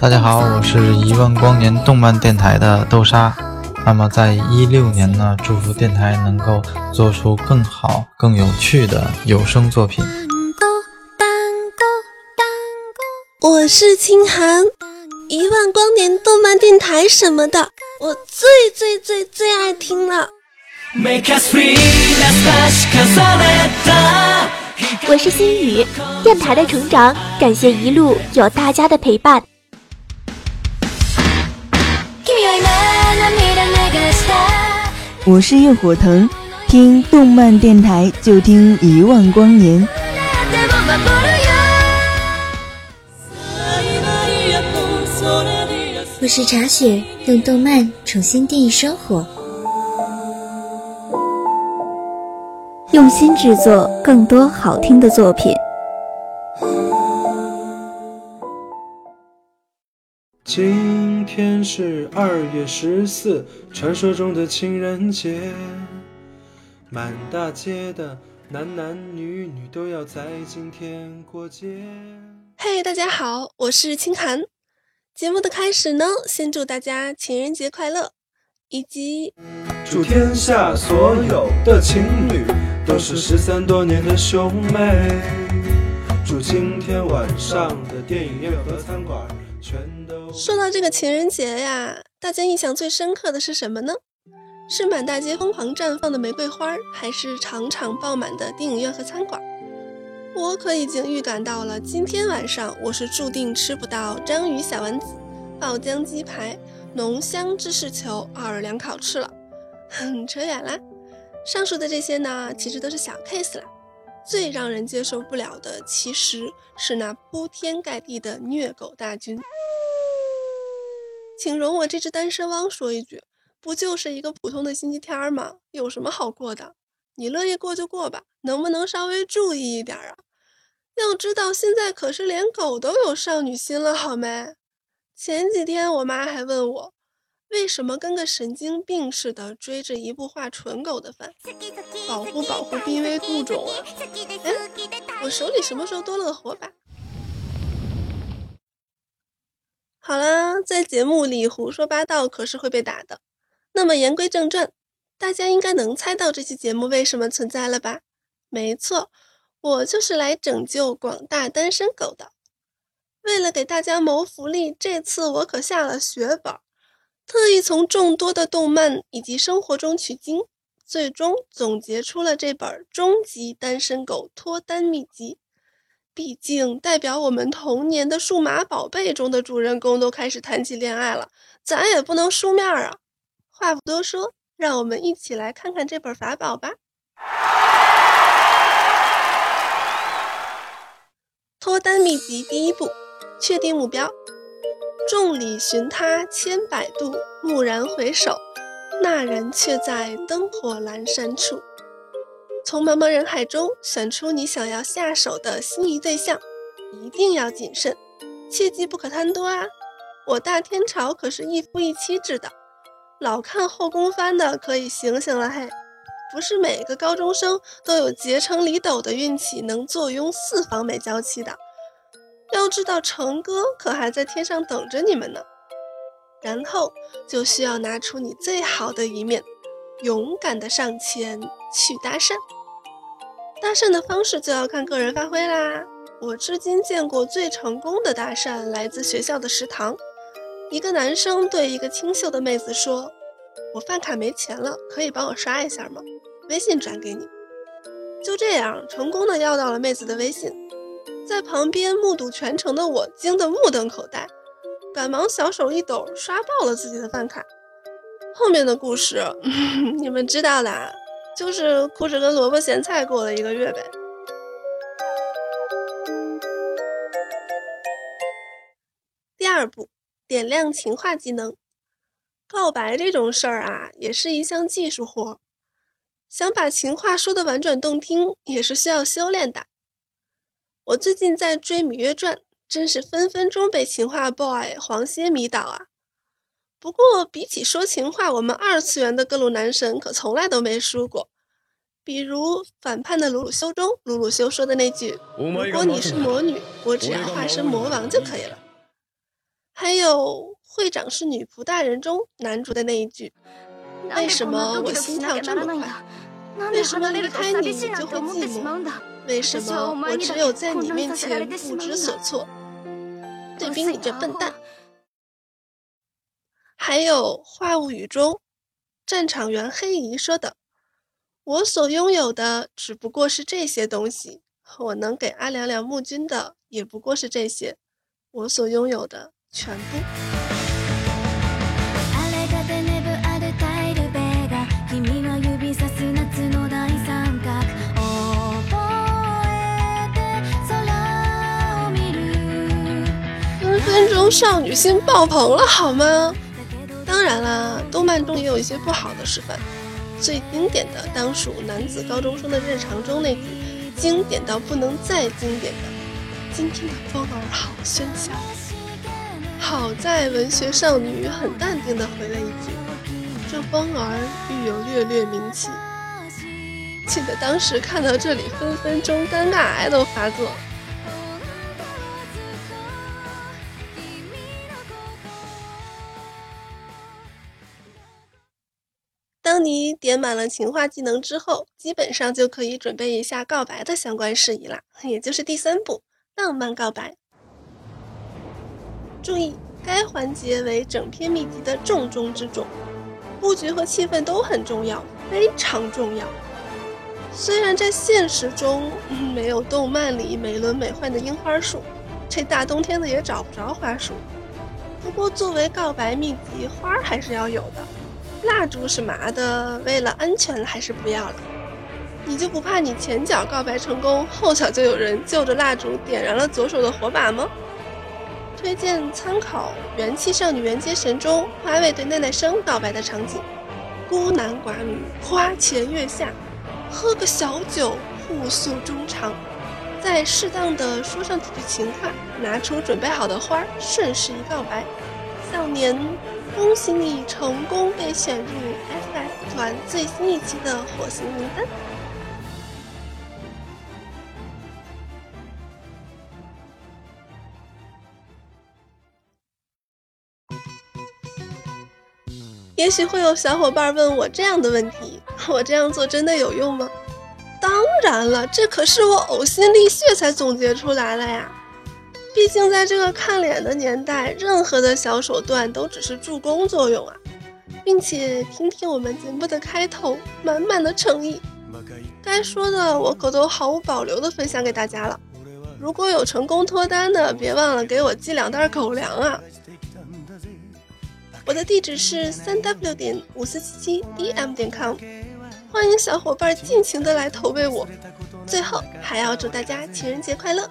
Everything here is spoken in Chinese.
大家好，我是一万光年动漫电台的豆沙。那么，在一六年呢，祝福电台能够做出更好、更有趣的有声作品。我是清寒，一万光年动漫电台什么的，我最最最最爱听了。我是心雨，电台的成长，感谢一路有大家的陪伴。我是叶火藤，听动漫电台就听一万光年。我是茶雪，用动漫重新定义生活，用心制作更多好听的作品。今天是二月十四，传说中的情人节，满大街的男男女女都要在今天过节。嘿，大家好，我是清寒。节目的开始呢，先祝大家情人节快乐，以及祝天下所有的情侣都是失散多年的兄妹。祝今天晚上的电影院和餐馆。说到这个情人节呀，大家印象最深刻的是什么呢？是满大街疯狂绽放的玫瑰花，还是场场爆满的电影院和餐馆？我可已经预感到了，今天晚上我是注定吃不到章鱼小丸子、爆浆鸡排、浓香芝士球、奥尔良烤翅了。哼，扯远了。上述的这些呢，其实都是小 case 了。最让人接受不了的，其实是那铺天盖地的虐狗大军。请容我这只单身汪说一句：不就是一个普通的星期天吗？有什么好过的？你乐意过就过吧，能不能稍微注意一点啊？要知道现在可是连狗都有少女心了，好没？前几天我妈还问我。为什么跟个神经病似的追着一部画纯狗的番？保护保护濒危物种啊！我手里什么时候多了个火把？好了，在节目里胡说八道可是会被打的。那么言归正传，大家应该能猜到这期节目为什么存在了吧？没错，我就是来拯救广大单身狗的。为了给大家谋福利，这次我可下了血本。特意从众多的动漫以及生活中取经，最终总结出了这本《终极单身狗脱单秘籍》。毕竟，代表我们童年的数码宝贝中的主人公都开始谈起恋爱了，咱也不能输面啊！话不多说，让我们一起来看看这本法宝吧。脱单秘籍第一步：确定目标。众里寻他千百度，蓦然回首，那人却在灯火阑珊处。从茫茫人海中选出你想要下手的心仪对象，一定要谨慎，切记不可贪多啊！我大天朝可是一夫一妻制的，老看后宫番的可以醒醒了嘿！不是每个高中生都有结成李斗的运气，能坐拥四房美娇妻的。要知道，成哥可还在天上等着你们呢。然后就需要拿出你最好的一面，勇敢的上前去搭讪。搭讪的方式就要看个人发挥啦。我至今见过最成功的搭讪，来自学校的食堂。一个男生对一个清秀的妹子说：“我饭卡没钱了，可以帮我刷一下吗？微信转给你。”就这样，成功的要到了妹子的微信。在旁边目睹全程的我惊得目瞪口呆，赶忙小手一抖刷爆了自己的饭卡。后面的故事 你们知道的，就是哭着跟萝卜咸菜过了一个月呗。第二步，点亮情话技能。告白这种事儿啊，也是一项技术活，想把情话说的婉转动听，也是需要修炼的。我最近在追《芈月传》，真是分分钟被情话 boy 黄歇迷倒啊！不过比起说情话，我们二次元的各路男神可从来都没输过。比如反叛的鲁鲁修中，鲁鲁修说的那句：“如果你是魔女，我只要化身魔王就可以了。”还有会长是女仆大人中男主的那一句：“为什么我心跳这么快？为什么离开你就会寂寞？为什么我只有在你面前不知所措？”对比你这笨蛋。还有《话物语》中，战场员黑姨说的：“我所拥有的只不过是这些东西，我能给阿良良募军的也不过是这些，我所拥有的全部。”分钟少女心爆棚了，好吗？当然啦，动漫中也有一些不好的示范。最经典的当属男子高中生的日常中那句经典到不能再经典的：“今天的风儿好喧嚣。”好在文学少女很淡定的回了一句：“这风儿欲有略略名气。”记得当时看到这里，分分钟尴尬癌都发作。当你点满了情话技能之后，基本上就可以准备一下告白的相关事宜啦，也就是第三步浪漫告白。注意，该环节为整篇秘籍的重中之重，布局和气氛都很重要，非常重要。虽然在现实中没有动漫里美轮美奂的樱花树，这大冬天的也找不着花束。不过作为告白秘籍，花还是要有的。蜡烛是麻的，为了安全还是不要了。你就不怕你前脚告白成功，后脚就有人就着蜡烛点燃了左手的火把吗？推荐参考《元气少女缘接神》中花卫对奈奈生告白的场景：孤男寡女，花前月下，喝个小酒，互诉衷肠，再适当的说上几句情话，拿出准备好的花，顺势一告白，少年。恭喜你成功被选入 FF 团最新一期的火星名单。也许会有小伙伴问我这样的问题：我这样做真的有用吗？当然了，这可是我呕心沥血才总结出来了呀。毕竟，在这个看脸的年代，任何的小手段都只是助攻作用啊！并且，听听我们节目的开头，满满的诚意，该说的我可都毫无保留的分享给大家了。如果有成功脱单的，别忘了给我寄两袋狗粮啊！我的地址是三 w 点五四七七 dm 点 com，欢迎小伙伴尽情的来投喂我。最后，还要祝大家情人节快乐！